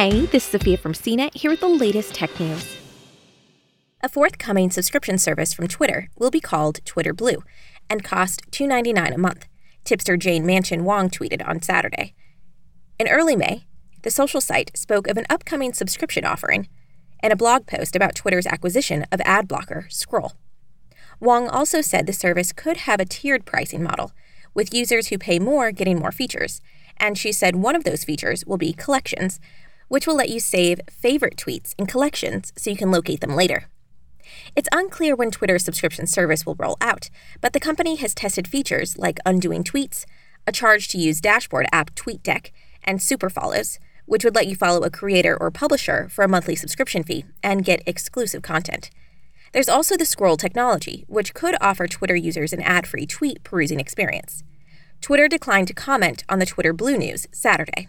Hey, this is Sophia from CNET here with the latest tech news. A forthcoming subscription service from Twitter will be called Twitter Blue and cost $2.99 a month, tipster Jane Manchun Wong tweeted on Saturday. In early May, the social site spoke of an upcoming subscription offering and a blog post about Twitter's acquisition of ad blocker Scroll. Wong also said the service could have a tiered pricing model, with users who pay more getting more features, and she said one of those features will be collections, which will let you save favorite tweets in collections so you can locate them later. It's unclear when Twitter's subscription service will roll out, but the company has tested features like undoing tweets, a charge to use dashboard app TweetDeck, and super follows, which would let you follow a creator or publisher for a monthly subscription fee and get exclusive content. There's also the scroll technology, which could offer Twitter users an ad free tweet perusing experience. Twitter declined to comment on the Twitter Blue news Saturday.